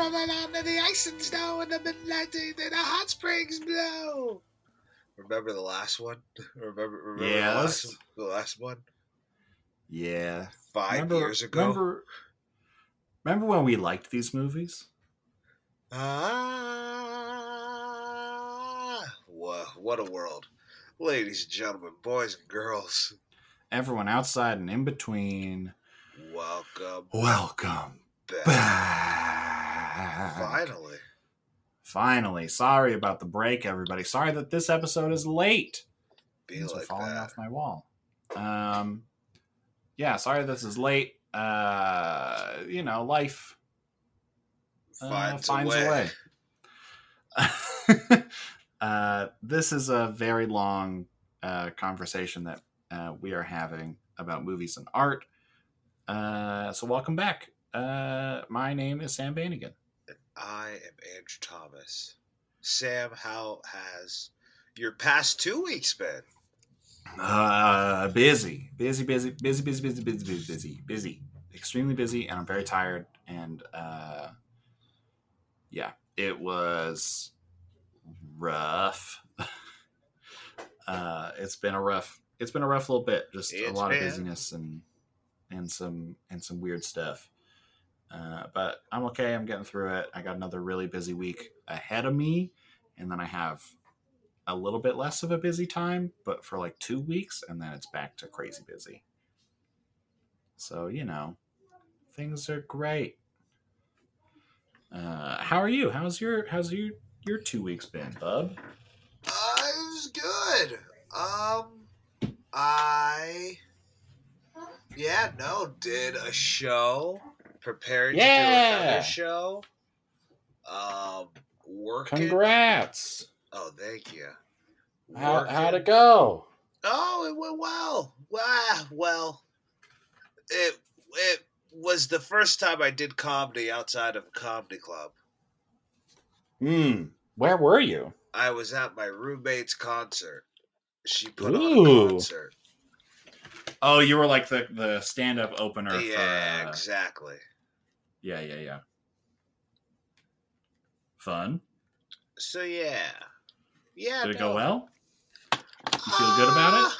rolling onto the ice and snow and the midnight and the hot springs blow. Remember the last one? Remember, remember Yes. the, last, the last one? Yeah. Five remember, years ago? Remember, remember when we liked these movies? Ah, wha- what a world. Ladies and gentlemen, boys and girls, Everyone outside and in between. welcome Welcome back. back. Finally. Finally. Sorry about the break, everybody. Sorry that this episode is late. Be Things are like falling that. off my wall. Um, yeah, sorry this is late. Uh, you know, life uh, Finds, finds a a way. way. uh, this is a very long uh, conversation that uh, we are having about movies and art. Uh, so, welcome back. Uh, my name is Sam Banigan. I am Andrew Thomas. Sam, how has your past two weeks been? Uh, busy, busy, busy, busy, busy, busy, busy, busy, busy, busy, extremely busy, and I'm very tired. And uh, yeah, it was rough. uh, it's been a rough, it's been a rough little bit. Just a It's lot of been. busyness and and some and some weird stuff. Uh, but I'm okay. I'm getting through it. I got another really busy week ahead of me, and then I have a little bit less of a busy time, but for like two weeks, and then it's back to crazy busy. So you know, things are great. Uh, how are you? How's your How's your your two weeks been, bub? Uh, it was good. Um, I, yeah, no, did a show, prepared to do Yeah. another show. Um, working. Congrats! Oh, thank you. How how'd it go? Oh, it went well. Well, well, it it was the first time I did comedy outside of a comedy club. Hmm. Where were you? I was at my roommate's concert. She put on a concert. Oh, you were like the the stand up opener. yeah, for, uh, exactly. Yeah, yeah, yeah. Fun. So yeah, yeah. Did it no. go well? You feel good about it?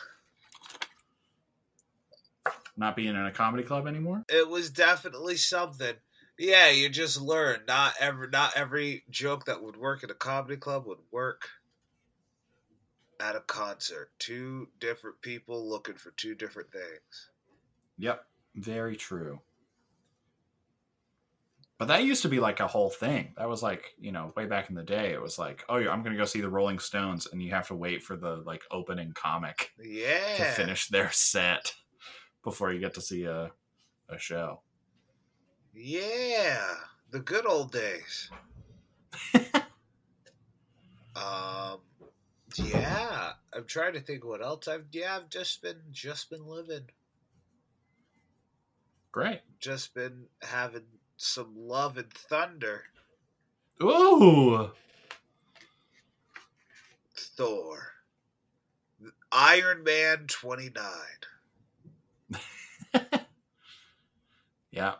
Uh, Not being in a comedy club anymore? It was definitely something. Yeah, you just learn. Not every not every joke that would work at a comedy club would work at a concert. Two different people looking for two different things. Yep, very true. But that used to be like a whole thing. That was like, you know, way back in the day. It was like, oh, I'm going to go see the Rolling Stones, and you have to wait for the like opening comic Yeah. to finish their set before you get to see a a show. Yeah. The good old days. um yeah. I'm trying to think what else I've yeah, I've just been just been living. Great. Just been having some love and thunder. Ooh. Thor. Iron Man 29. Yeah.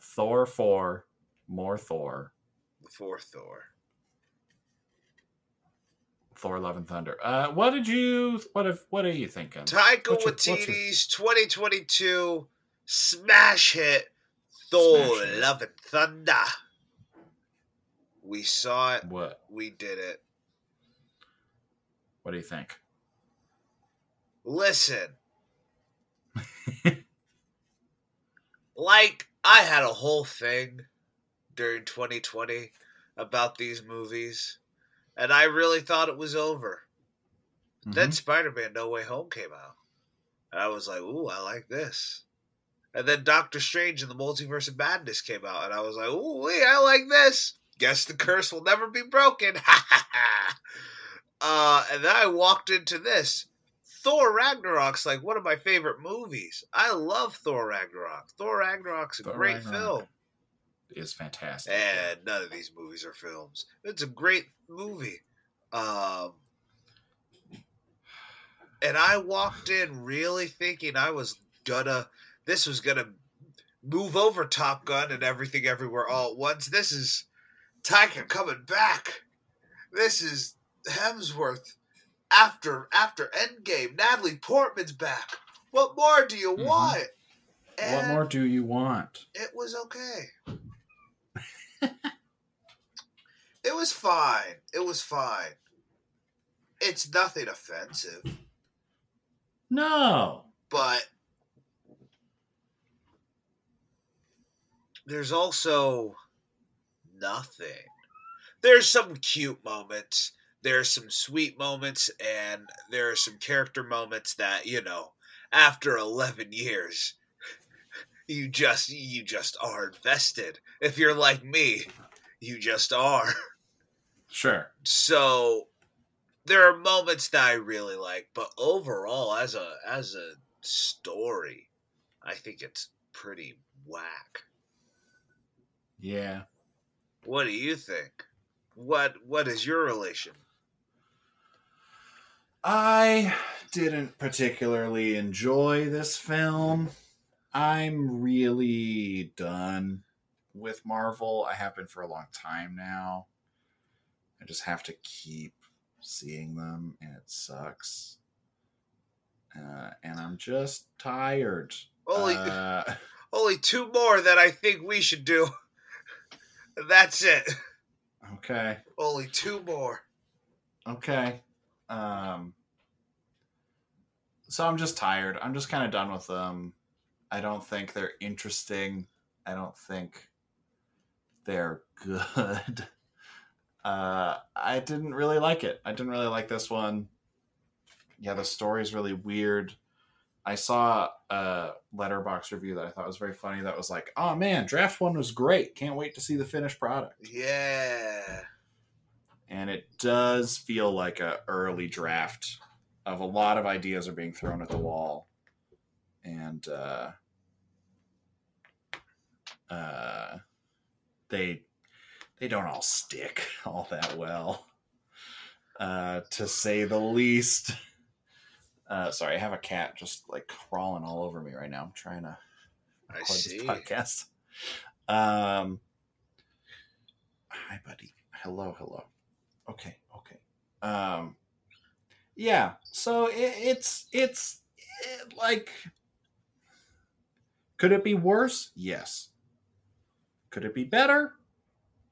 Thor 4, more Thor. Before Thor. Thor Love and Thunder. Uh what did you what if what are you thinking? Taika What's your- what's your- Waititi's 2022 smash hit Thor Smash. Love and Thunder. We saw it. What We did it. what do you think? Listen. like, I had a whole thing during 2020 about these movies, and I really thought it was over. Then Mhm. Spider Man No Way Home came out. And I was like, ooh, I like this. And then Doctor Strange and the Multiverse of Madness came out, and I was like, ooh, wee, I like this. Guess the curse will never be broken. Ha ha ha. Uh, and then I walked into this. Thor Ragnarok's like one of my favorite movies. I love Thor Ragnarok. Thor Ragnarok's a Thor great Ragnarok. film. Is fantastic. And none of these movies are films. It's a great movie. Um, and I walked in really thinking I was gonna, this was gonna move over Top Gun and everything everywhere all at once. This is Taika coming back. This is Hemsworth after after Endgame. Natalie Portman's back. What more do you Mhm. want? what more do you want? It was okay. it was fine. It was fine. It's nothing offensive, No. but there's also nothing. There's some cute moments, there's some sweet moments, and there are some character moments that, you know, after 11 years, you just you just are invested. If you're like me, you just are. Sure. So there are moments that I really like, but overall as a as a story, I think it's pretty whack. Yeah. What do you think? What what is your relation? I didn't particularly enjoy this film. I'm really done with Marvel. I have been for a long time now. I just have to keep seeing them, and it sucks. Uh, and I'm just tired. Only Uh, only two more that I think we should do. That's it. okay. Only two more. Okay. Um so I'm just tired. I'm just kind of done with them. I don't think they're interesting. I don't think they're good. Uh I didn't really like it. I didn't really like this one. Yeah, the story's really weird. I saw a Letterboxd review that I thought was very funny that was like, "Oh man, draft 1 was great. Can't wait to see the finished product." Yeah. and it does feel like a early draft of a lot of ideas are being thrown at the wall and uh uh they they don't all stick all that well uh to say the least uh sorry i have a cat just like crawling all over me right now. I'm trying to I record this podcast. Um hi buddy. Hello hello. Okay okay. Um yeah so it, it's it's it, like could it be worse? Yes. Could it be better?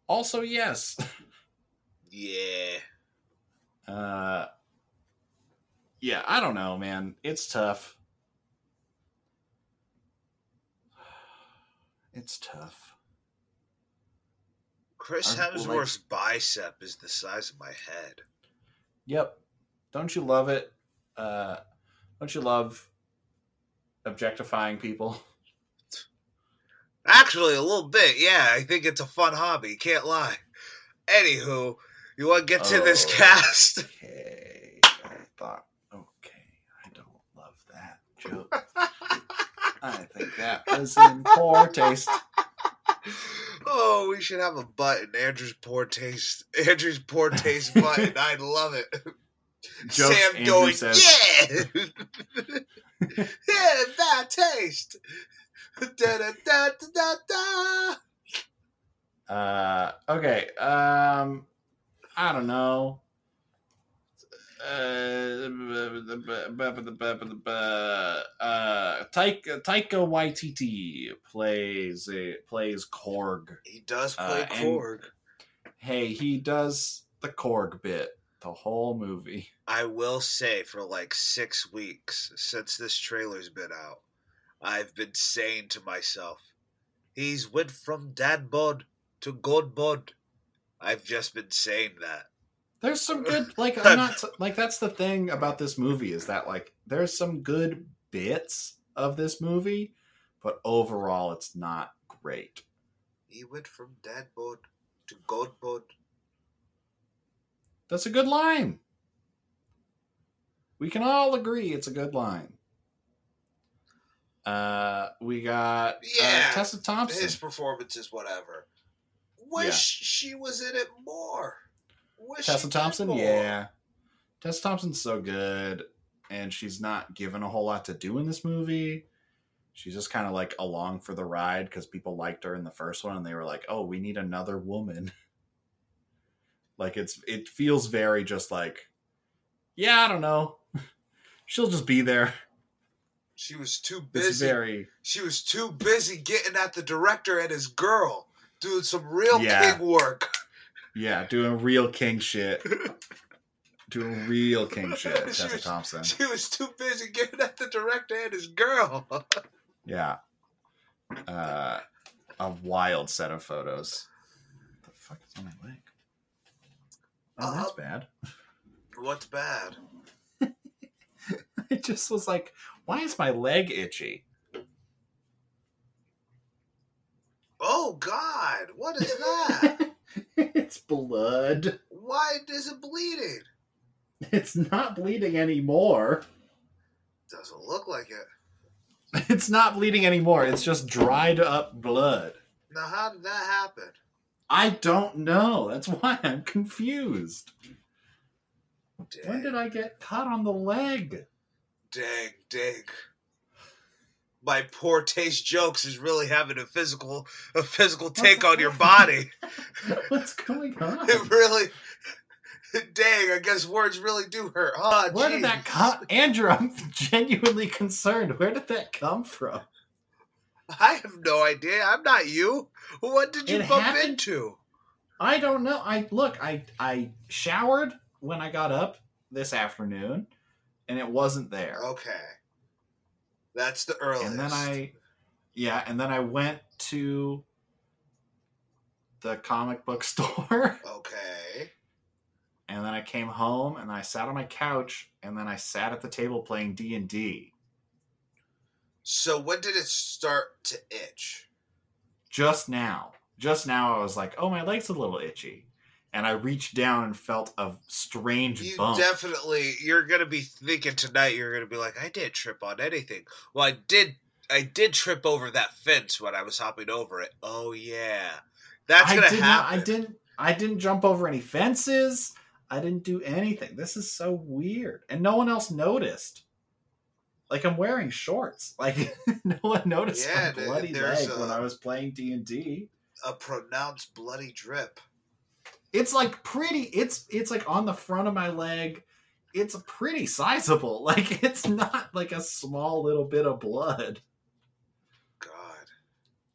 Also yes. Yeah. uh yeah i don't know man it's tough it's tough Chris Are- like- Hemsworth's bicep is the size of my head. Yep. Don't you love it? Uh, don't you love objectifying people? Actually, a little bit. Yeah, I think it's a fun hobby. Can't lie. Anywho, you want to get to this cast? Okay. I thought, okay, I don't love that joke. I think that was in poor taste. Oh, we should have a button. Andrew's poor taste. Andrew's poor taste button. I love it. Jokes Sam Andrew going, says, yeah, yeah, bad taste. Da da da da da da. Uh, okay. Um, I don't know. Uh, uh, Taika, Taika Waititi plays uh, plays Korg. He does play Uh, Korg. Hey, he does the Korg bit the whole movie. I will say for like six weeks since this trailer's been out, I've been saying to myself, he's went from dad bod to god bod. I've just been saying that. There's some good like I'm not like that's the thing about this movie is that like there's some good bits of this movie, but overall it's not great. He went from dad bod to god bod. That's a good line. We can all agree it's a good line. Uh, we got Yeah, uh, Tessa Thompson. His performance is whatever. Wish Yeah. she was in it more. Wish Tessa Thompson, more. yeah. Tessa Thompson's so good, and she's not given a whole lot to do in this movie. She's just kind of like along for the ride because people liked her in the first one, and they were like, "Oh, we need another woman." like it's it feels very just like, yeah, I don't know. She'll just be there. She was too busy. very She was too busy getting at the director and his girl, doing some real Yeah. king work. Yeah, doing real king shit. doing real king shit. She Tessa was- Thompson. She was too busy getting at the director and his girl. Yeah. Uh, a wild set of photos. What the fuck is on my leg? Oh, that's Uh, bad. What's bad? It just was like, why is my leg itchy? Oh God, what is that? it's blood. Why is it bleeding? It's not bleeding anymore. Doesn't look like it. It's not bleeding anymore. It's just dried up blood. Now, how did that happen? I don't know. That's why I'm confused. Dang, When did I get cut on the leg? dang, dang. My poor taste jokes is really having a physical, a physical take on your body. What's going on? It really, dang. I guess words really do hurt, huh? Where did that come? Andrew, I'm genuinely concerned. Where did that come from? I have no idea. I'm not you. What did you It bump happened- into? I don't know. I look, I I showered when I got up this afternoon, and it wasn't there. Okay, that's the earliest. and then I, yeah, and then I went to the comic book store, Okay. and then I came home and I sat on my couch, and then I sat at the table playing D and D. So when did it start to itch? Just now, just now, I was like, "Oh, my leg's a little itchy," and I reached down and felt a strange You bump. definitely you're gonna be thinking tonight. You're gonna be like, I didn't trip on anything. Well, I did. I did trip over that fence when I was hopping over it. Oh yeah, that's I gonna did not. happen. I didn't. I didn't jump over any fences. I didn't do anything. This is so weird, and no one else noticed. Like I'm wearing shorts. Like no one noticed Yeah, my bloody leg when I was playing D and D. A pronounced bloody drip. It's like pretty. It's it's like on the front of my leg. It's pretty sizable. Like it's not like a small little bit of blood. God,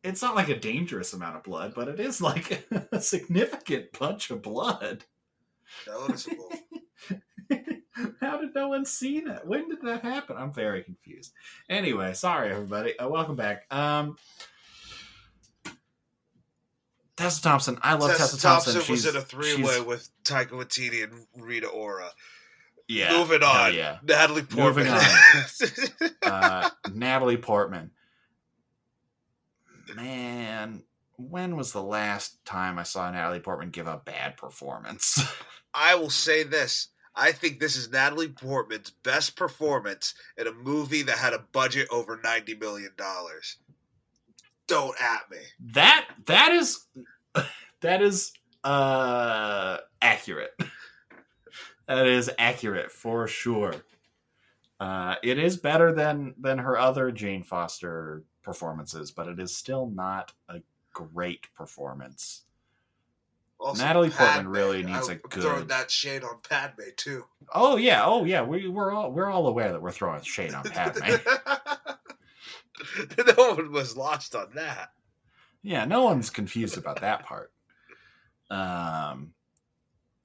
It's not like a dangerous amount of blood, but it is like a significant bunch of blood. noticeable. How did no one see that? When did that happen? I'm very confused. Anyway, sorry everybody. Uh, welcome back. Um, Tessa Thompson. I love Tessa, Tessa Thompson. Thompson was in a three-way she's- with Taika Waititi and Rita Ora. Yeah. Moving on. Yeah. Natalie Portman. Uh, Natalie Portman. Man, when was the last time I saw Natalie Portman give a bad performance? I will say this. I think this is Natalie Portman's best performance in a movie that had a budget over ninety million dollars. Don't at me. that that is that is uh accurate. That is accurate for sure. Uh it is better than than her other jane foster performances but it is still not a great performance. Also, Natalie Portman really needs I'm a good- throwing that shade on Padme too. oh yeah. Oh yeah. We, we're all we're all aware that we're throwing shade on padme no one was lost on that. Yeah, no one's confused about that part. Um,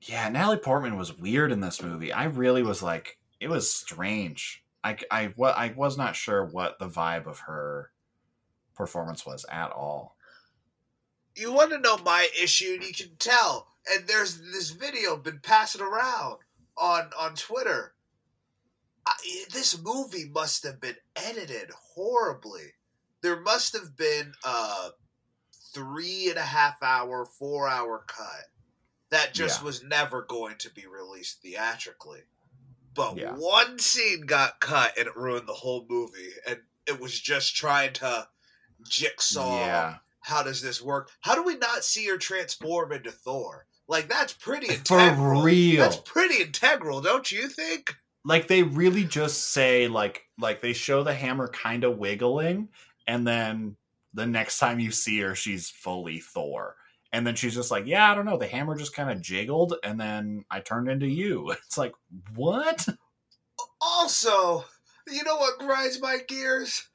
yeah, Natalie Portman was weird in this movie. I really was like, it was strange. I, I, wa- I was not sure what the vibe of her performance was at all. You want to know my issue, and you can tell. And there's this video been passing around on on Twitter. I, this movie must have been edited horribly. There must have been a three and a half hour, four hour cut that just Yeah. was never going to be released theatrically. But Yeah. one scene got cut and it ruined the whole movie. And it was just trying to jigsaw Yeah, how does this work? How do we not see her transform into Thor? Like that's pretty For integral. real. That's pretty integral, don't you think? Like they really just say like like they show the hammer kind of wiggling and then the next time you see her she's fully thor and then she's just like yeah i don't know the hammer just kind of jiggled and then i turned into you it's like what Also, you know what grinds my gears?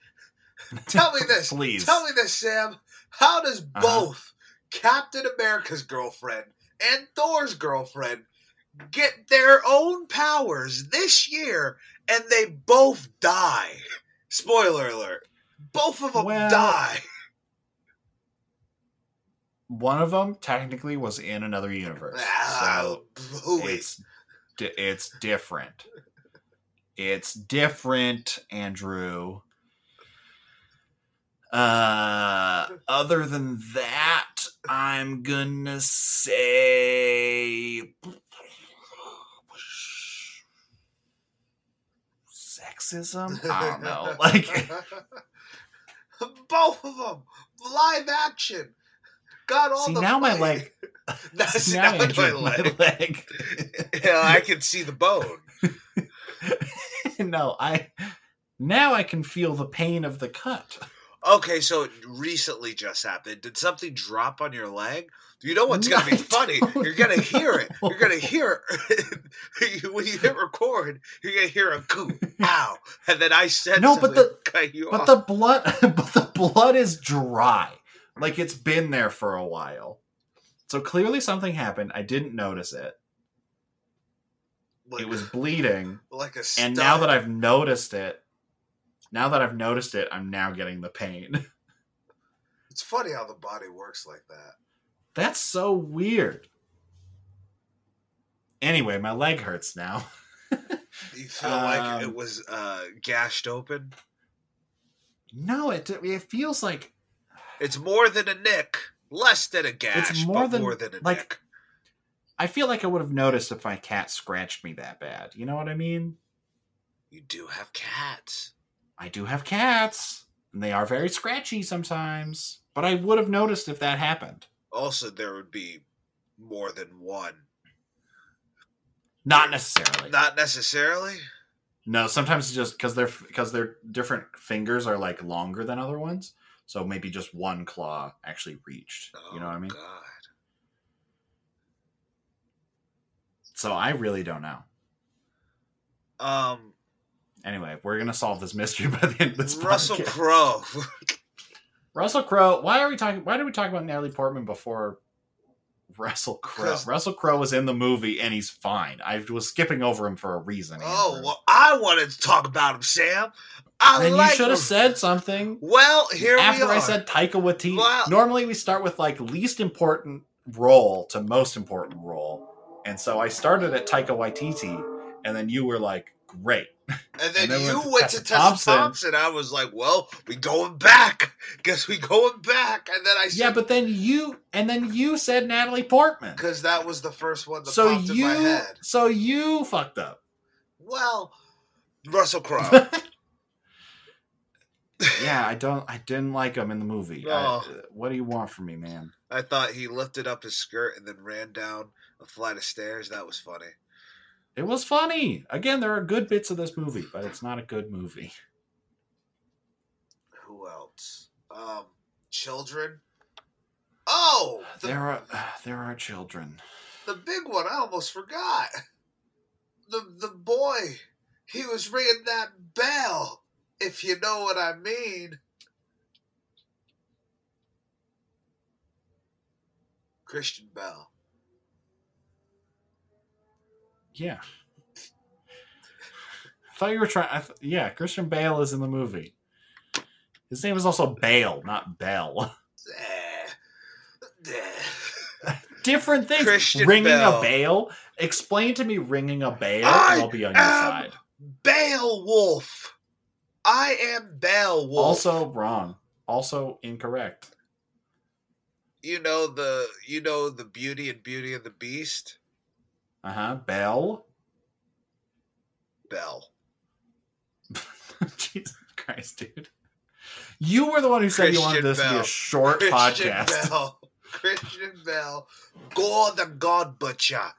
Tell me this. please Tell me this, Sam. How does Uh-huh. both Captain America's girlfriend and Thor's girlfriend get their own powers this year and they both die? Spoiler alert. Both of them Well, die. one of them technically was in another universe Ah, so it's it's different it's different andrew uh other than that i'm gonna say sexism i don't know like both of them live action. Got all see the now my leg see, now now my Andrew, my leg. leg yeah, I can see the bone. no, I now I can feel the pain of the cut. Okay, so it recently just happened. Did something drop on your leg? You know what's gonna be funny? You're gonna hear it. You're gonna hear it when you hit record. You're gonna hear a coo, ow, and then I said No, but to you But off. the blood but the blood is dry. Like it's been there for a while. So clearly something happened. I didn't notice it. like, It was bleeding. like a And now that I've noticed it, now that I've noticed it, I'm now getting the pain. it's funny how the body works like that. That's so weird. Anyway, my leg hurts now. You feel like Um, it was uh, gashed open. No, it it feels like It's more than a nick, less than a gash, more but than- more than a like- nick. I feel like I would have noticed if my cat scratched me that bad. You know what I mean? You do have cats. I do have cats, and they are very scratchy sometimes. But I would have noticed if that happened. Also, there would be more than one. Not necessarily. Not necessarily. No, sometimes it's just because they're because their different fingers are like longer than other ones. So maybe just one claw actually reached. You know what I mean? Oh, God. So I really don't know. Um, Anyway, we're gonna solve this mystery by the end of this Russell. Crowe. Russell Crowe. Why are we talking? Why did we talk about Natalie Portman before Russell Crowe? Russell Crowe was in the movie and he's fine. I was skipping over him for a reason. oh Andrew. well, I wanted to talk about him, Sam. I then like you should have said something Well, here after we are. I said Taika Waititi. Well- Normally we start with like least important role to most important role, and so I started at Taika Waititi, and then you were like, "Great." And then and then you went to Tessa Thompson. Thompson. I was like, well, we going back. Guess we going back. And then I Yeah, but then you and then you said Natalie Portman. because that was the first one that So popped in my you head. so you fucked up. Well, Russell Crowe. yeah, I don't. I didn't like him in the movie. I- Oh. what do you want from me, man? I thought he lifted up his skirt and then ran down a flight of stairs. That was funny. It was funny. Again, there are good bits of this movie, but it's not a good movie. Who else? Um, children. Oh, the, there are there are children. the big one. I almost forgot. The the boy. He was ringing that bell. If you know what I mean. Christian Bell. Yeah. I thought you were trying. Th- yeah, Christian Bale is in the movie. His name is also Bale, not Bell. Different things. Christian ringing Bale. a bale. Explain to me ringing a bale, I and I'll be on your side. Beowulf. I am Beowulf. Also wrong. Also incorrect. you know the you know the Beauty and Beauty and the Beast. Uh huh. Bell. Bell. Jesus Christ, dude. You were the one who said you wanted Christian this to be a short Christian podcast. Bell. Christian Bell. Gorr the God Butcher.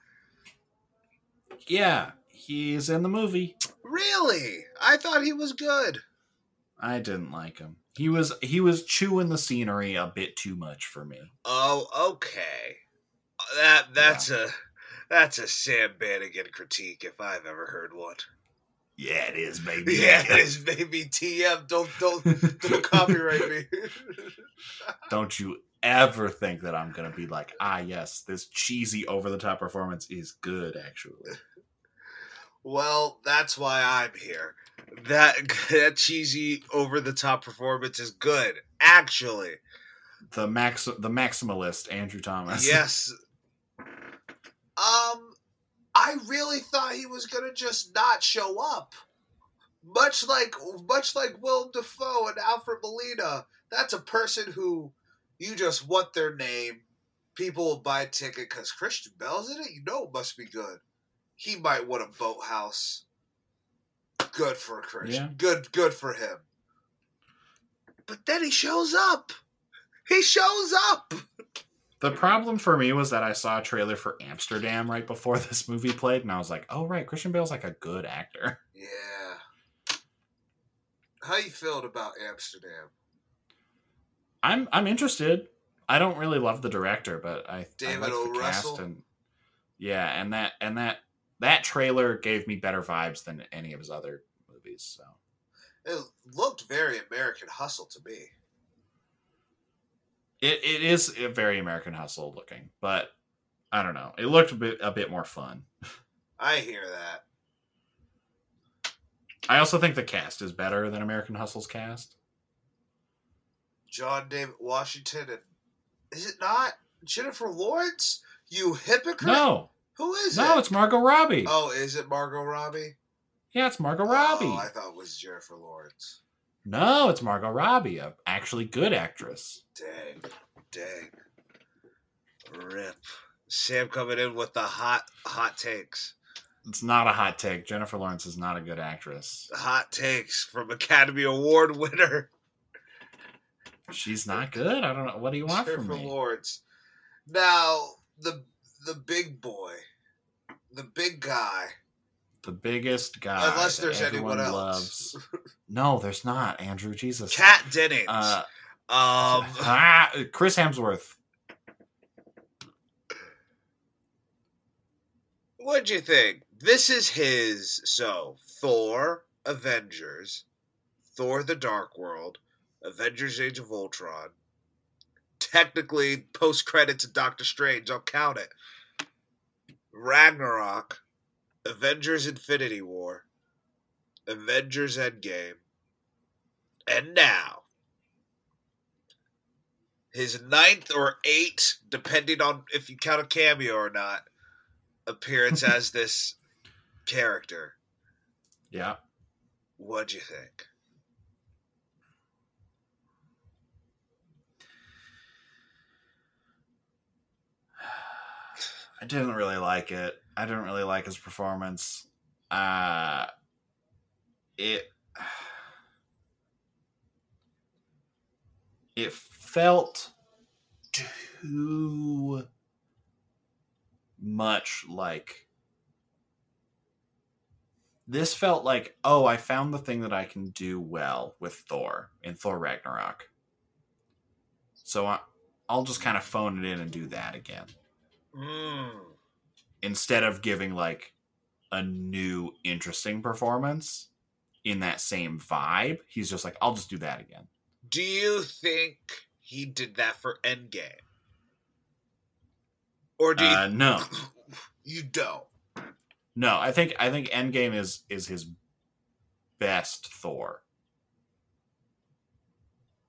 Yeah, He's in the movie. Really? I thought he was good. I didn't like him. He was he was chewing the scenery a bit too much for me. Oh, okay. That that's a that's a Sam Bannigan critique if I've ever heard one. Yeah, it is, baby. Yeah, it is, baby. TM, don't don't don't copyright me. Don't you ever think that I'm gonna be like, ah, yes, this cheesy over the top performance is good, actually. well, that's why I'm here. That that cheesy over the top performance is good, actually. The max, the maximalist Andrew Thomas. Yes. Um, I really thought he was gonna just not show up. Much like much like Will Dafoe and Alfred Molina, that's a person who you just want their name. People will buy a ticket because Christian Bell's in it. You know it must be good. He might want a boathouse. Good for Christian. Yeah. Good good for him. But then he shows up. He shows up. The problem for me was that I saw a trailer for Amsterdam right before this movie played, and I was like, "Oh right, Christian Bale's like a good actor." Yeah. How you felt about Amsterdam? I'm I'm interested. I don't really love the director, but I, David I like the Russell? cast and yeah, and that and that that trailer gave me better vibes than any of his other movies. So It looked very American Hustle to me. It, it is a very American Hustle looking, but I don't know. It looked a bit a bit more fun. I hear that. I also think the cast is better than American Hustle's cast. John David Washington and is it not Jennifer Lawrence? You hypocrite! No, Who is no, it? No, it's Margot Robbie. Oh, is it Margot Robbie? Yeah, it's Margot oh, Robbie. Oh, I thought it was Jennifer Lawrence. No, it's Margot Robbie, a actually good actress. Dang, dang. Rip. Sam coming in with the hot, hot takes. It's not a hot take. Jennifer Lawrence is not a good actress. Hot takes from Academy Award winner She's not good. I don't know. What do you want Jennifer from me? Lawrence. Now the the big boy, the big guy. The biggest guy. Unless there's anyone else. loves. No, there's not. Andrew, Jesus. Kat Dennings. Uh, um, ah, Chris Hemsworth. what'd you think? This is his so Thor, Avengers, Thor: The Dark World, Avengers: Age of Ultron. Technically, post credits of Doctor Strange. I'll count it. Ragnarok, Avengers: Infinity War, Avengers: Endgame, and now his ninth or eighth, depending on if you count a cameo or not, appearance as this character. Yeah. What'd you think? I didn't really like it. I didn't really like his performance. Uh it it felt too much like this felt like oh i found the thing that i can do well with thor in thor ragnarok so I, i'll just kind of phone it in and do that again Mm. Instead of giving like a new interesting performance in that same vibe he's just like i'll just do that again Do you think he did that for Endgame? Or do you uh, no you don't? no i think i think endgame is is his best thor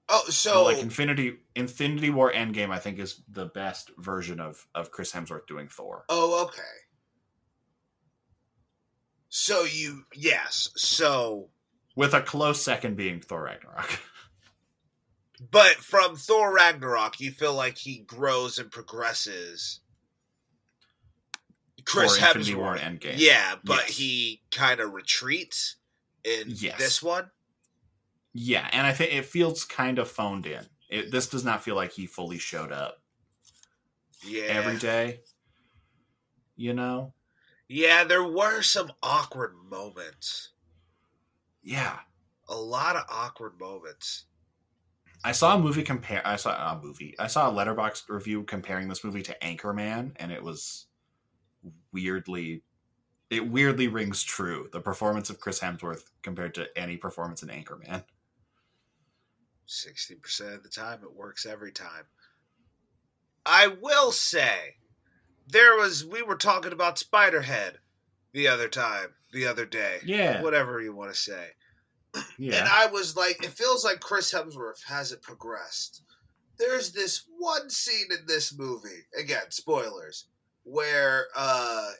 Oh, so so like infinity infinity war endgame i think is the best version of of chris hemsworth doing thor Oh, okay. So you yes. So with a close second being thor ragnarok but from Thor Ragnarok, you feel like he grows and progresses. Chris Infinity War Hemsworth. Endgame. Yeah, but Yes. he kind of retreats in Yes. this one. Yeah and i think it feels kind of phoned in it, this does not feel like he fully showed up Yeah. every day you know Yeah, there were some awkward moments. Yeah. A lot of awkward moments. I saw a movie compare. I saw a movie. I saw a Letterboxd review comparing this movie to Anchorman, and it was weirdly, it weirdly rings true. The performance of Chris Hemsworth compared to any performance in Anchorman. 60% of the time, it works every time. I will say, there was, we were talking about Spiderhead the other time, the other day. Yeah. Whatever you want to say. Yeah. And I was like, it feels like Chris Hemsworth hasn't progressed. There's this one scene in this movie, again, spoilers, where uh,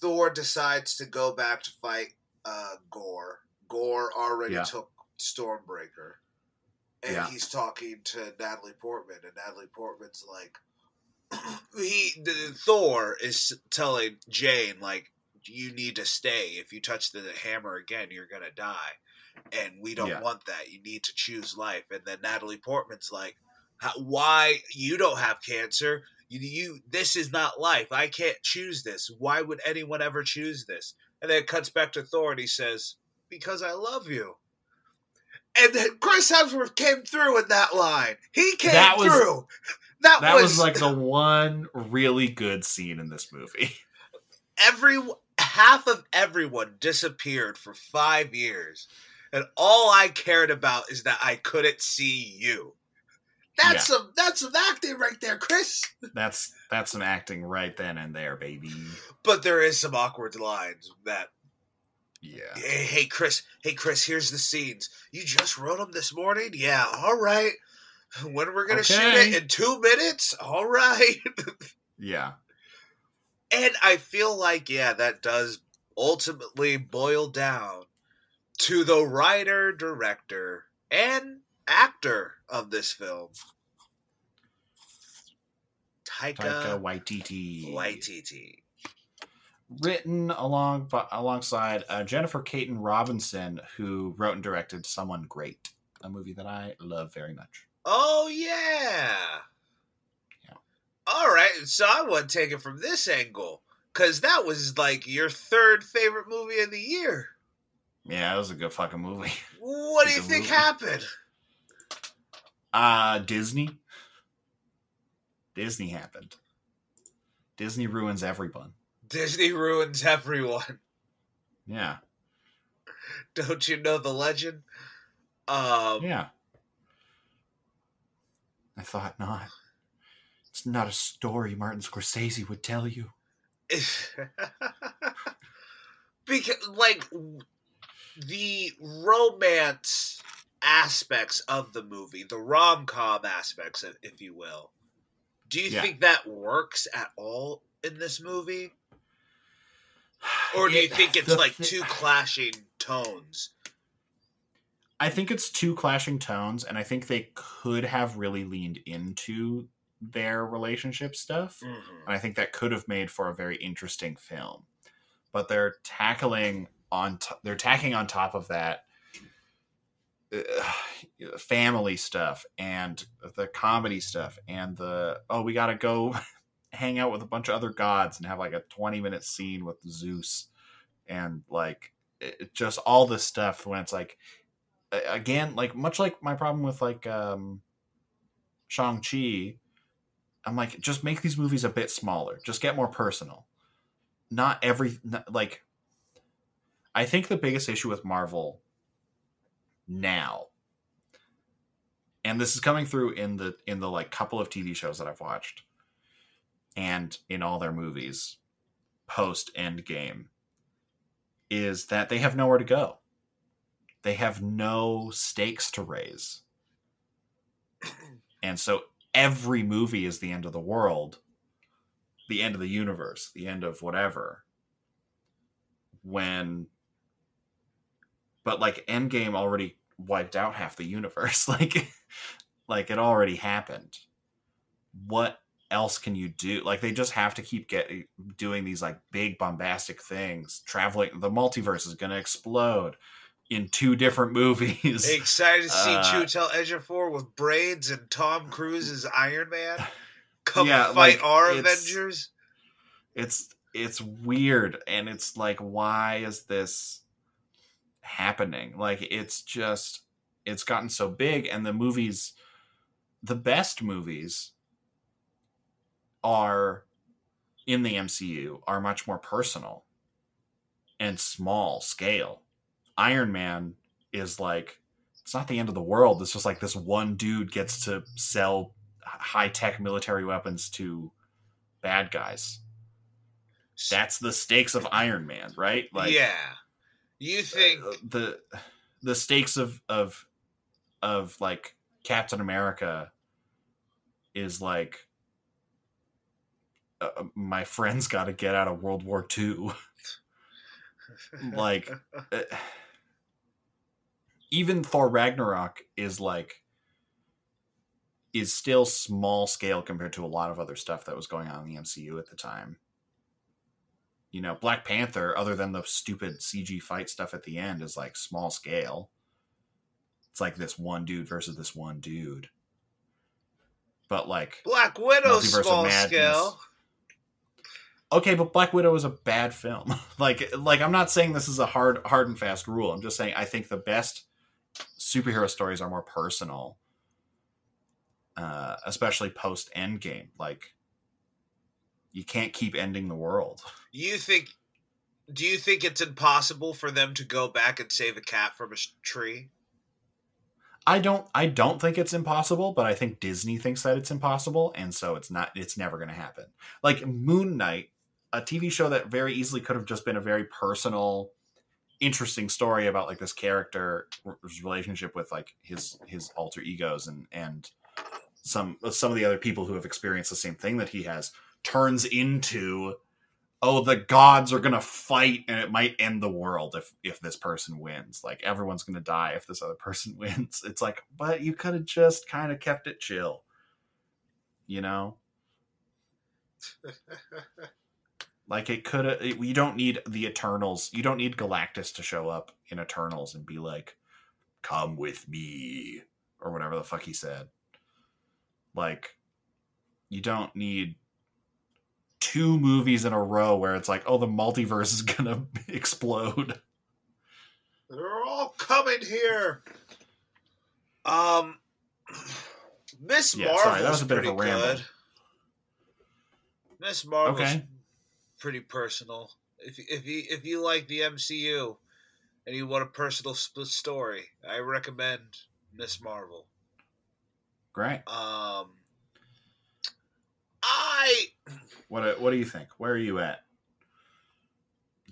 Thor decides to go back to fight uh, Gorr. Gorr already Yeah. took Stormbreaker. And Yeah. he's talking to Natalie Portman, and Natalie Portman's like, he, the, Thor is telling Jane, like, you need to stay. If you touch the hammer again, you're going to die and we don't Yeah. want that. You need to choose life. And then Natalie Portman's like, "Why you don't have cancer? You, you this is not life. I can't choose this. Why would anyone ever choose this?" And then it cuts back to Thor, and he says, "Because I love you." And Chris Hemsworth came through in that line. He came That was- through. That, that was, was like the one really good scene in this movie. every half of everyone disappeared for five years, and all I cared about is that I couldn't see you. That's some that's some acting right there, Chris. That's that's some acting right then and there, baby. But there is some awkward lines that Yeah. hey, hey Chris, hey Chris, here's the scenes. You just wrote them this morning? Yeah, all right. When we're gonna shoot it in two minutes? All right. Yeah. And I feel like, yeah, that does ultimately boil down to the writer, director, and actor of this film, Taika Taika Waititi. Waititi. Written along alongside uh, Jennifer Kaytin Robinson, who wrote and directed Someone Great, a movie that I love very much. Oh, yeah. Yeah. All right, so I want to take it from this angle because that was like your third favorite movie of the year. Yeah, it was a good fucking movie. What do you think movie. happened? Uh Disney. Disney happened. Disney ruins everyone. Disney ruins everyone. Yeah. Don't you know the legend? Um, Yeah. I thought not. It's not a story Martin Scorsese would tell you. because like the romance aspects of the movie, the rom com aspects, if- you will. Do you Yeah. think that works at all in this movie, or do you think it's like two clashing tones? I think it's two clashing tones, and I think they could have really leaned into their relationship stuff. Mhm. And I think that could have made for a very interesting film. But they're tackling on t- they're tacking on top of that uh, family stuff and the comedy stuff and the oh we got to go hang out with a bunch of other gods and have like a 20 minute scene with Zeus and like it, just all this stuff when it's like again like much like my problem with like um Shang-Chi I'm like, just make these movies a bit smaller. Just get more personal. Not every not, like. I think the biggest issue with Marvel now, and this is coming through in the in the like couple of TV shows that I've watched, and in all their movies, post Endgame, is that they have nowhere to go. They have no stakes to raise, and so every movie is the end of the world, the end of the universe, the end of whatever. When, but like Endgame already wiped out half the universe. Like, like it already happened. What else can you do? Like they just have to keep getting doing these like big bombastic things. Traveling, the multiverse is going to explode in two different movies. Excited to see Uh, Chiwetel Ejiofor with braids and Tom Cruise's Iron Man come Yeah, fight like, our it's- Avengers. it's it's weird and it's like why is this happening like it's just it's gotten so big and the movies the best movies are in the MCU are much more personal and small scale. Iron Man is like it's not the end of the world. It's just like this one dude gets to sell high tech military weapons to bad guys. That's the stakes of Iron Man, right? Like Yeah. You think uh, the the stakes of of of like Captain America is like uh, uh my friends got to get out of World War II. like uh, even Thor Ragnarok is like is still small scale compared to a lot of other stuff that was going on in the MCU at the time. You know, Black Panther, other than the stupid CG fight stuff at the end, is like small scale. It's like this one dude versus this one dude. But like Black Widow small scale. Okay, but Black Widow is a bad film. like like I'm not saying this is a hard hard and fast rule. I'm just saying I think the best superhero stories are more personal. Uh, especially post Endgame. Like you can't keep ending the world. You think do you think it's impossible for them to go back and save a cat from a tree? I don't I don't think it's impossible, but I think Disney thinks that it's impossible and so it's not it's never going to happen. Like Moon Knight, a TV show that very easily could have just been a very personal interesting story about like this character's relationship with like his his alter egos and and some some of the other people who have experienced the same thing that he has turns into oh the gods are gonna fight and it might end the world if if this person wins. Like everyone's gonna die if this other person wins. It's like but you could have just kind of kept it chill you know like it could you don't need the eternals you don't need galactus to show up in eternals and be like come with me or whatever the fuck he said like you don't need two movies in a row where it's like, oh, the multiverse is gonna explode. They're all coming here. Um, Miss yeah, Marvel. Sorry, that was a bit of a ramble. Miss Marvel. Okay. Pretty personal. If if you if you like the MCU and you want a personal split story, I recommend Miss Marvel. Great. Um, I what what do you think? Where are you at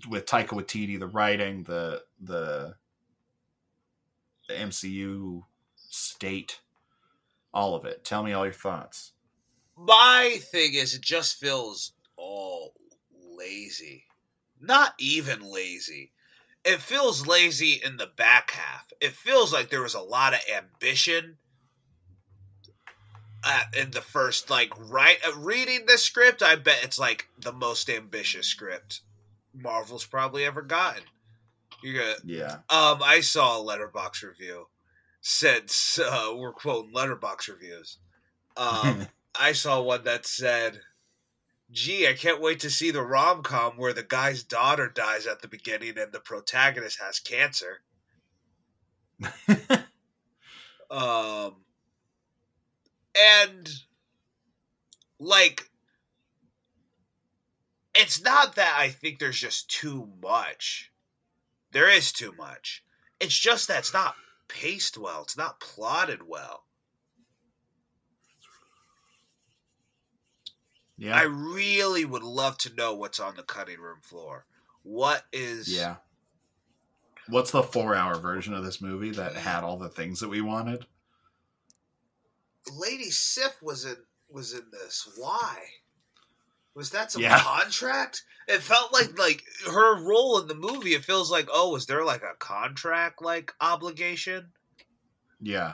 with Taika Waititi, the writing, the the, the MCU state, all of it? Tell me all your thoughts. My thing is, it just feels all lazy. Not even lazy. It feels lazy in the back half. It feels like there was a lot of ambition uh, in the first like right uh, reading the script i bet it's like the most ambitious script marvel's probably ever gotten you're gonna yeah um i saw a Letterboxd review since uh, we're quoting Letterboxd reviews um i saw one that said gee i can't wait to see the rom-com where the guy's daughter dies at the beginning and the protagonist has cancer um and like it's not that I think there's just too much. There is too much. It's just that it's not paced well. It's not plotted well. Yeah. I really would love to know what's on the cutting room floor. What is Yeah. What's the 4-hour version of this movie that had all the things that we wanted? Lady Sif was in was in this. Why? Was that some yeah. contract? It felt like like her role in the movie. It feels like oh, was there like a contract like obligation? Yeah,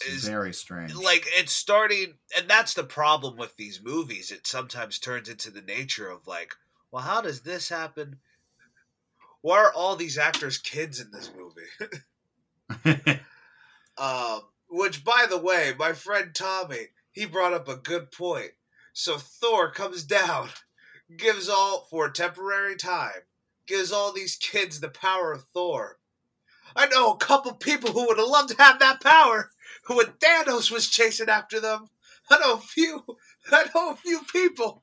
it's is, very strange. Like it's starting, and that's the problem with these movies. It sometimes turns into the nature of like, well, how does this happen? Why are all these actors kids in this movie? um, which, by the way, my friend Tommy, he brought up a good point. So Thor comes down, gives all for a temporary time, gives all these kids the power of Thor. I know a couple people who would have loved to have that power. When Thanos was chasing after them, I know a few. I know a few people.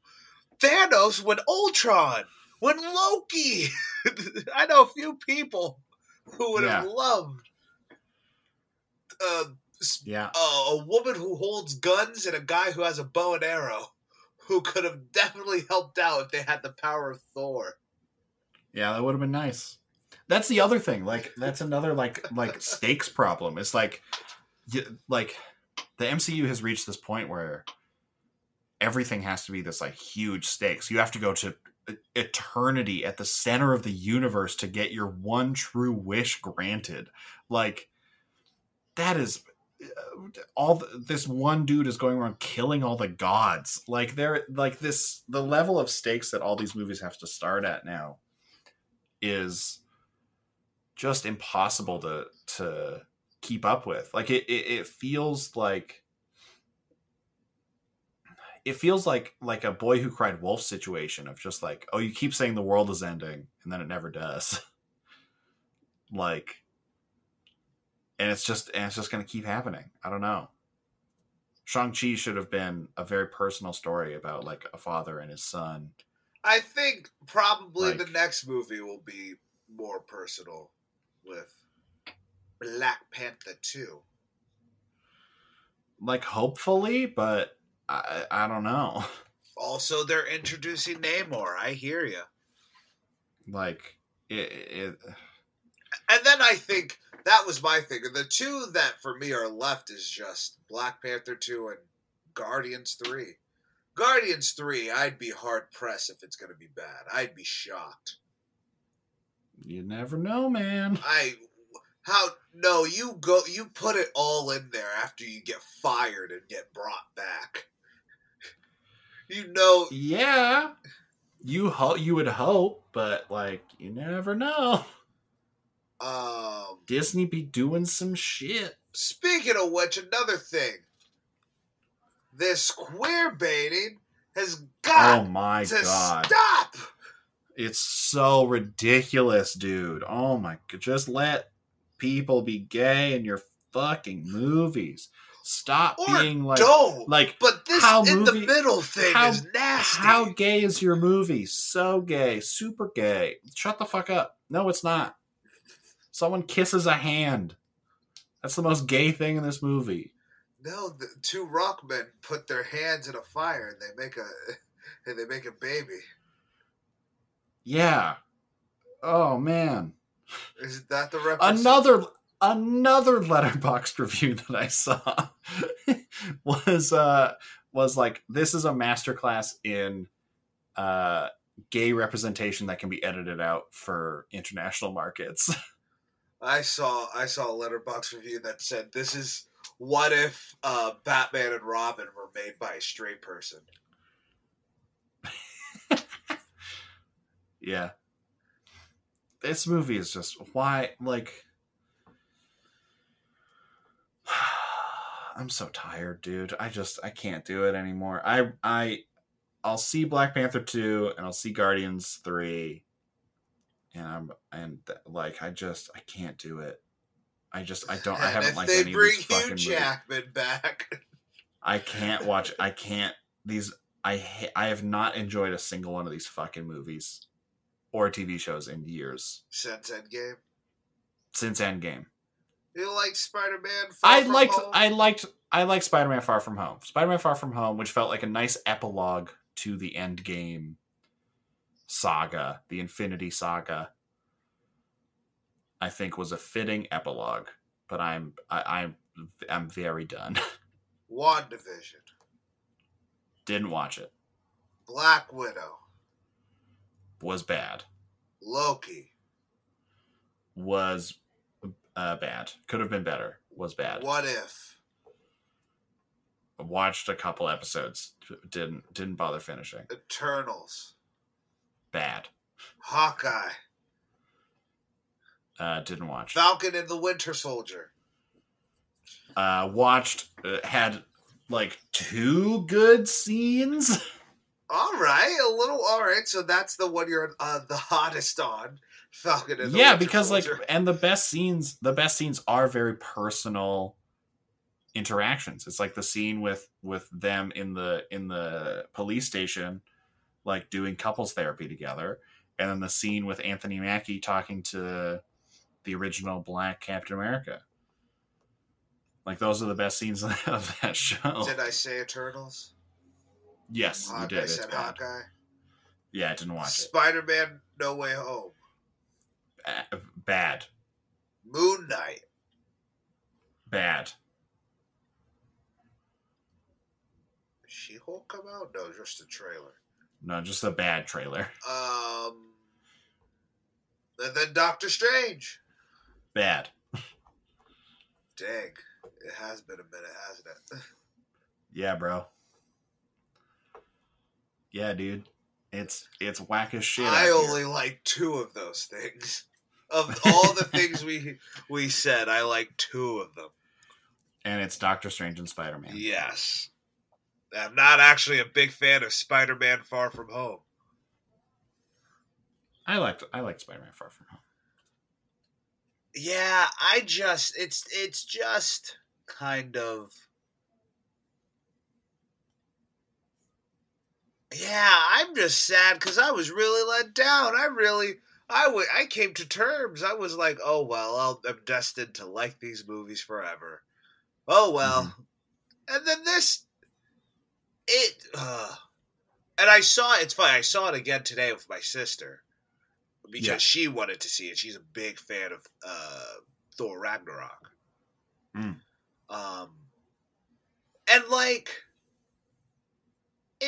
Thanos when Ultron, when Loki. I know a few people who would have loved uh, Yeah. a, a woman who holds guns and a guy who has a bow and arrow who could have definitely helped out if they had the power of Thor. Yeah, that would have been nice. That's the other thing. Like that's another like like stakes problem. It's like like the MCU has reached this point where everything has to be this like huge stakes. You have to go to eternity at the center of the universe to get your one true wish granted. Like that is uh, all th- this one dude is going around killing all the gods. Like they're like this the level of stakes that all these movies have to start at now is just impossible to to keep up with. Like it, it, it feels like it feels like like a boy who cried wolf situation of just like oh you keep saying the world is ending and then it never does. Like and it's just and it's just gonna keep happening. I don't know. Shang-chi should have been a very personal story about like a father and his son. I think probably the next movie will be more personal with Black Panther 2. like hopefully but i i don't know Also, they're introducing Namor. I hear you. like it, it And then I think that was my thing. The two that for me are left is just Black Panther 2 and Guardians 3. Guardians 3, I'd be hard pressed if it's going to be bad. I'd be shocked. you never know man I how no, you go you put it all in there after you get fired and get brought back. You know yeah you hope you would hope but like you never know um disney be doing some shit speaking of which another thing. This queer baiting has oh got my to god stop. It's so ridiculous, dude. Oh my god. Just let people be gay in your fucking movies. Stop Or being like Don't. like but this how in the middle thing how- is nasty. how gay is your movie? So gay, super gay. Shut the fuck up. No, it's not. Someone kisses a hand. That's the most gay thing in this movie. No, the two rock men put their hands in a fire and they make a and they make a baby. Yeah. Oh man. Is that the reference? another another Letterboxd review that I saw was uh was like this is a masterclass in uh gay representation that can be edited out for international markets. I saw I saw a Letterboxd review that said this is what if uh, Batman and Robin were made by a straight person. yeah. This movie is just why like I'm so tired, dude. I just I can't do it anymore. I I I'll see Black Panther 2 and I'll see Guardians 3 and I'm and like I just I can't do it. I just I don't I haven't if liked they any of bring these fucking Hugh movies. Jackman back, I can't watch I can't these I ha- I have not enjoyed a single one of these fucking movies or TV shows in years since Endgame, since Endgame. you like Spider Man? I liked I liked I liked Spider-Man Far From Home. Spider-Man Far From Home, which felt like a nice epilogue to the Endgame saga, the Infinity Saga. I think was a fitting epilogue, but I'm I, I'm I'm very done. WandaVision, Didn't watch it. Black Widow, Was bad. Loki. Was uh, bad. Could have been better. Was bad. What if? Watched a couple episodes. Didn't didn't bother finishing. Eternals, Bad. Hawkeye, Uh, didn't watch. Falcon and the Winter Soldier. uh, watched uh, had like two good scenes All right, a little. All right, so that's the one you're uh, the hottest on, Falcon and yeah, because like, and the best scenes, the best scenes are very personal interactions. It's like the scene with with them in the in the police station, like doing couples therapy together, and then the scene with Anthony Mackie talking to the original Black Captain America. Like those are the best scenes of that show. Did I say Eternals? Yes, you did. It's said bad. Hawkeye. Yeah, I didn't watch it. Spider Man No Way Home. Ba- Bad, Moon Knight. bad. She Hulk come out? No, just a trailer. No, just a bad trailer. Um, and then Doctor Strange. Bad. Dang, it has been a minute, hasn't it? Yeah, bro. Yeah, dude. It's it's whack as shit. I only here. like two of those things. Of all the things we we said, I like two of them. and it's Doctor Strange and Spider Man. Yes. I'm not actually a big fan of Spider-Man Far From Home. I liked I liked Spider Man Far From Home. Yeah, I just it's it's just kind of Yeah, I'm just sad cuz I was really let down. I really I I came to terms. I was like, "Oh well, I'll, I'm destined to like these movies forever." Oh well. And then this it uh, and I saw it's funny. I saw it again today with my sister because Yeah. she wanted to see it. She's a big fan of uh, Thor Ragnarok. Mm. Um, and like,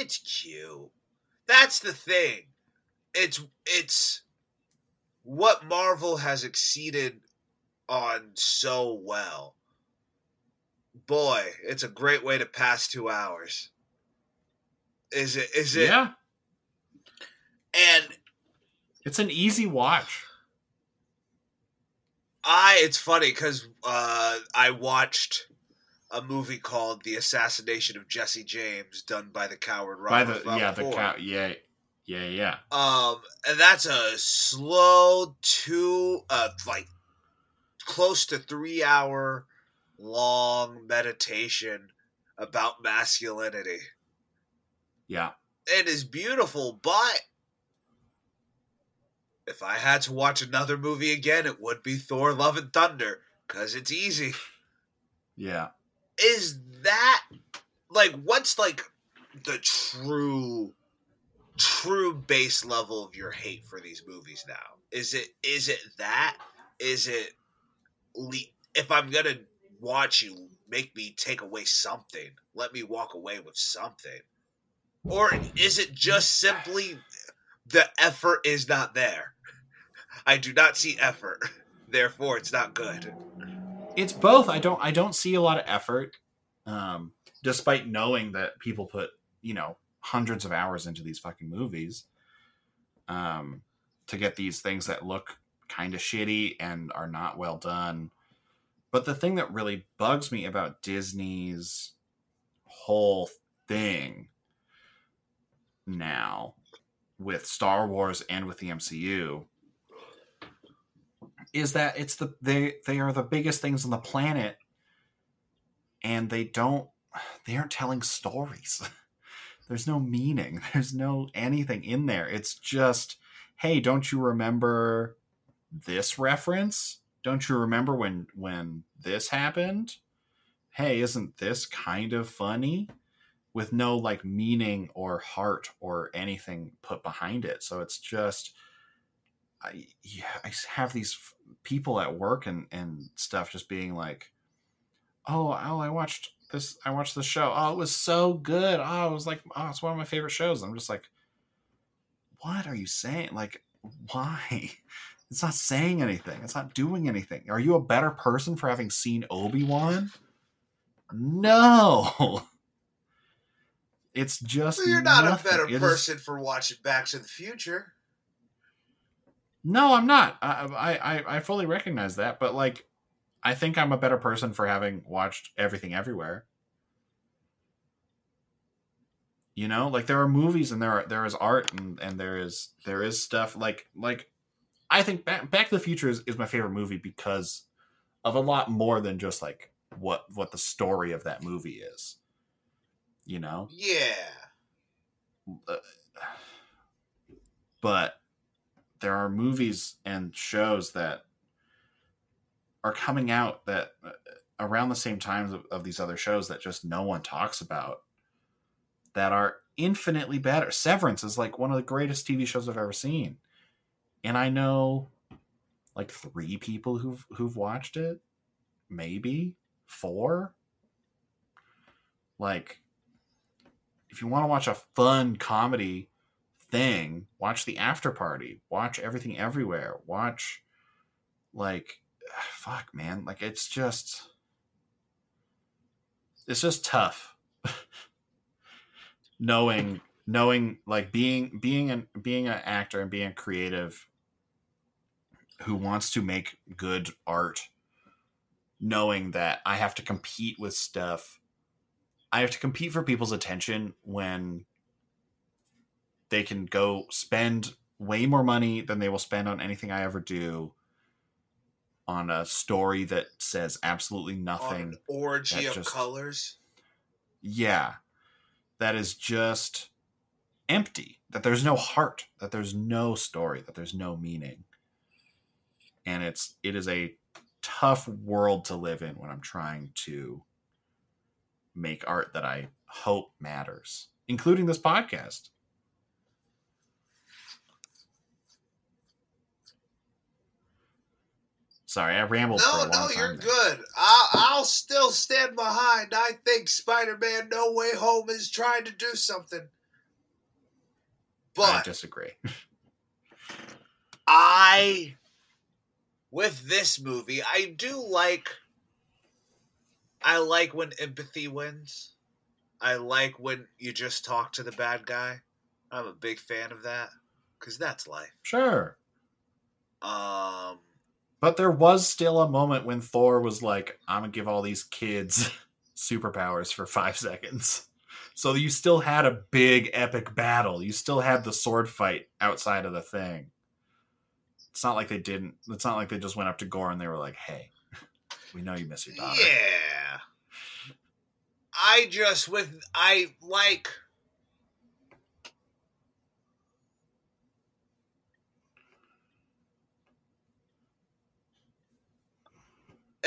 it's cute. That's the thing. It's it's what Marvel has exceeded on so well. Boy, it's a great way to pass two hours. Is it? Is it? Yeah, And it's an easy watch. I it's funny because uh, I watched a movie called The Assassination of Jesse James, done by the coward By Robert the yeah the cow yeah yeah yeah Um, and that's a slow two, uh, like close to three hour long meditation about masculinity. yeah. It is beautiful, but if I had to watch another movie again, it would be Thor: Love and Thunder because it's easy. Yeah. Is that like what's like the true, true base level of your hate for these movies now? Is it is it that? Is it if I'm gonna watch you, make me take away something. Let me walk away with something. Or is it just simply the effort is not there? I do not see effort. Therefore, it's not good. It's both. I don't I don't see a lot of effort, um, despite knowing that people put you know hundreds of hours into these fucking movies, um, to get these things that look kind of shitty and are not well done. But the thing that really bugs me about Disney's whole thing now with Star Wars and with the MCU is that it's the they they are the biggest things on the planet. And they don't they aren't telling stories. There's no meaning. There's no anything in there. It's just hey don't you remember this reference? Don't you remember when when this happened? Hey isn't this kind of funny? With no like meaning or heart or anything put behind it. So it's just I yeah, I have these f- people at work and and stuff just being like, "Oh, oh, I watched this. I watched the show. Oh, it was so good. Oh, it was like, oh, it's one of my favorite shows." I'm just like, "What are you saying? Like, why?" It's not saying anything. It's not doing anything. Are you a better person for having seen Obi Wan? No. It's just Well, you're not nothing. a better It is- person for watching Back to the Future. No, I'm not. I, I I- fully recognize that, but like, I think I'm a better person for having watched everything everywhere. You know, like there are movies and there are there is art and and there is there is stuff like like I think Back, Back to the Future is, is my favorite movie because of a lot more than just like what what the story of that movie is. You know, Yeah. Uh, but there are movies and shows that are coming out that uh, around the same times of, of these other shows that just no one talks about that are infinitely better. Severance is like one of the greatest TV shows I've ever seen. And I know like 3 people who've who've watched it, maybe 4. Like if you want to watch a fun comedy thing, watch The After Party, watch Everything Everywhere, watch like fuck man, like it's just it's just tough. Knowing knowing like being being an being an actor and being a creative who wants to make good art knowing that I have to compete with stuff I have to compete for people's attention when they can go spend way more money than they will spend on anything I ever do on a story that says absolutely nothing an orgy that of just- colors. yeah. That is just empty that there's no heart that there's no story that there's no meaning. And it's it is a tough world to live in when i'm trying to make art that i hope matters including this podcast sorry i rambled for a No, no, you're there. good. I'll, I'll still stand behind. I think Spider-Man: No Way Home is trying to do something, but i disagree I, with this movie, I do like. I like when empathy wins. I like when you just talk to the bad guy. I'm a big fan of that because that's life. sure Um, But there was still a moment when Thor was like, I'm gonna give all these kids superpowers for five seconds. So you still had a big epic battle. You still had the sword fight outside of the thing. It's not like they didn't it's not like they just went up to Gorr and they were like, Hey, we know you miss your daughter. yeah. I just with I like.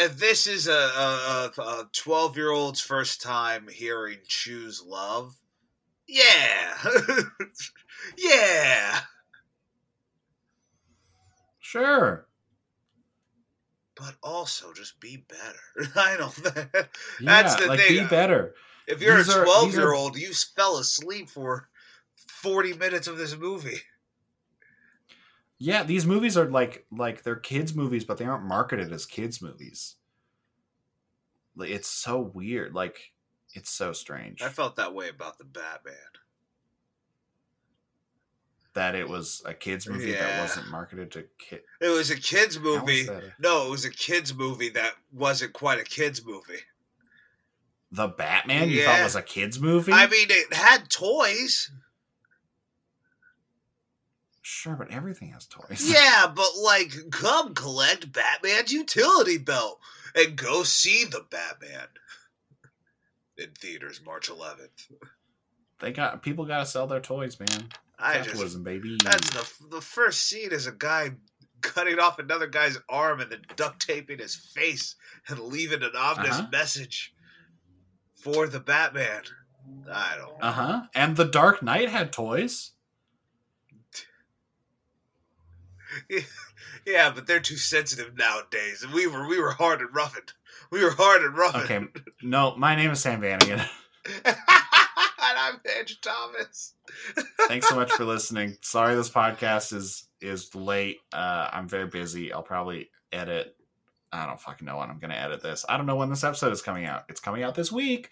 If this is a a- a a twelve year old's first time hearing "choose love," yeah, yeah, Sure. but also just be better. I don't. Yeah, That's the like thing. be better. If you're These a 12 year old, you fell asleep for 40 minutes of this movie. Yeah, these movies are like like they're kids movies, but they aren't marketed as kids movies. Like it's so weird. Like it's so strange I felt that way about the Batman. that it was a kids movie that wasn't marketed to kid. It was a kids movie. a- No, it was a kids movie that wasn't quite a kids movie. The Batman you thought was a kids movie? I mean, it had toys. Sure, but everything has toys. Yeah, but like, come collect Batman's utility belt and go see the Batman in theaters March 11th. they got people got to sell their toys, man. I just Capitalism, baby. That's the the first scene is a guy cutting off another guy's arm and then duct taping his face and leaving an ominous Uh-huh. message for the Batman. I don't. Uh huh. And the Dark Knight had toys. Yeah, but they're too sensitive nowadays, and we were we were hard and roughened. We were hard and roughened. Okay. No, my name is Sam Vanagan. and I'm Andrew Thomas. Thanks so much for listening. Sorry this podcast is is late. Uh, I'm very busy. I'll probably edit. I don't fucking know when I'm going to edit this. I don't know when this episode is coming out. It's coming out this week.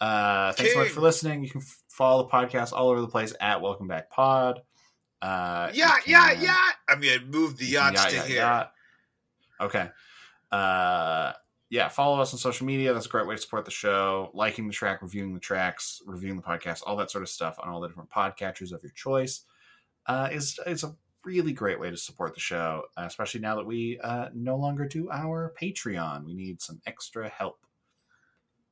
Uh, thanks so much for listening. You can follow the podcast all over the place at Welcome Back Pod. Uh, Yeah, yeah, yeah. I mean, move the yachts yacht, to yacht, here. yacht. Okay. Uh, yeah, follow us on social media. That's a great way to support the show. Liking the track, reviewing the tracks, reviewing the podcast, all that sort of stuff on all the different podcatchers of your choice uh, is is a really great way to support the show, especially now that we uh, no longer do our Patreon. We need some extra help.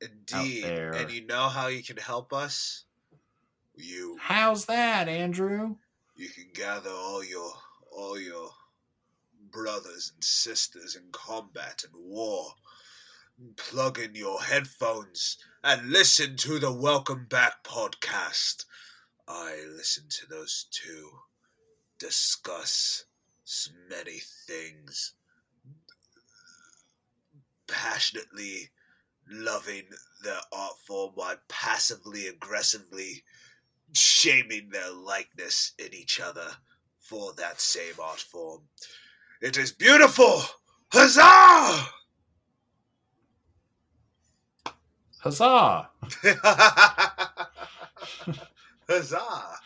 Indeed. And you know how you can help us? You How's that, Andrew? You can gather all your all your brothers and sisters in combat and war. Plug in your headphones and listen to the Welcome Back podcast. I listen to those two discuss many things. Passionately loving their art form while passively aggressively shaming their likeness in each other for that same art form. It is beautiful! Huzzah! Huzzah! Huzzah!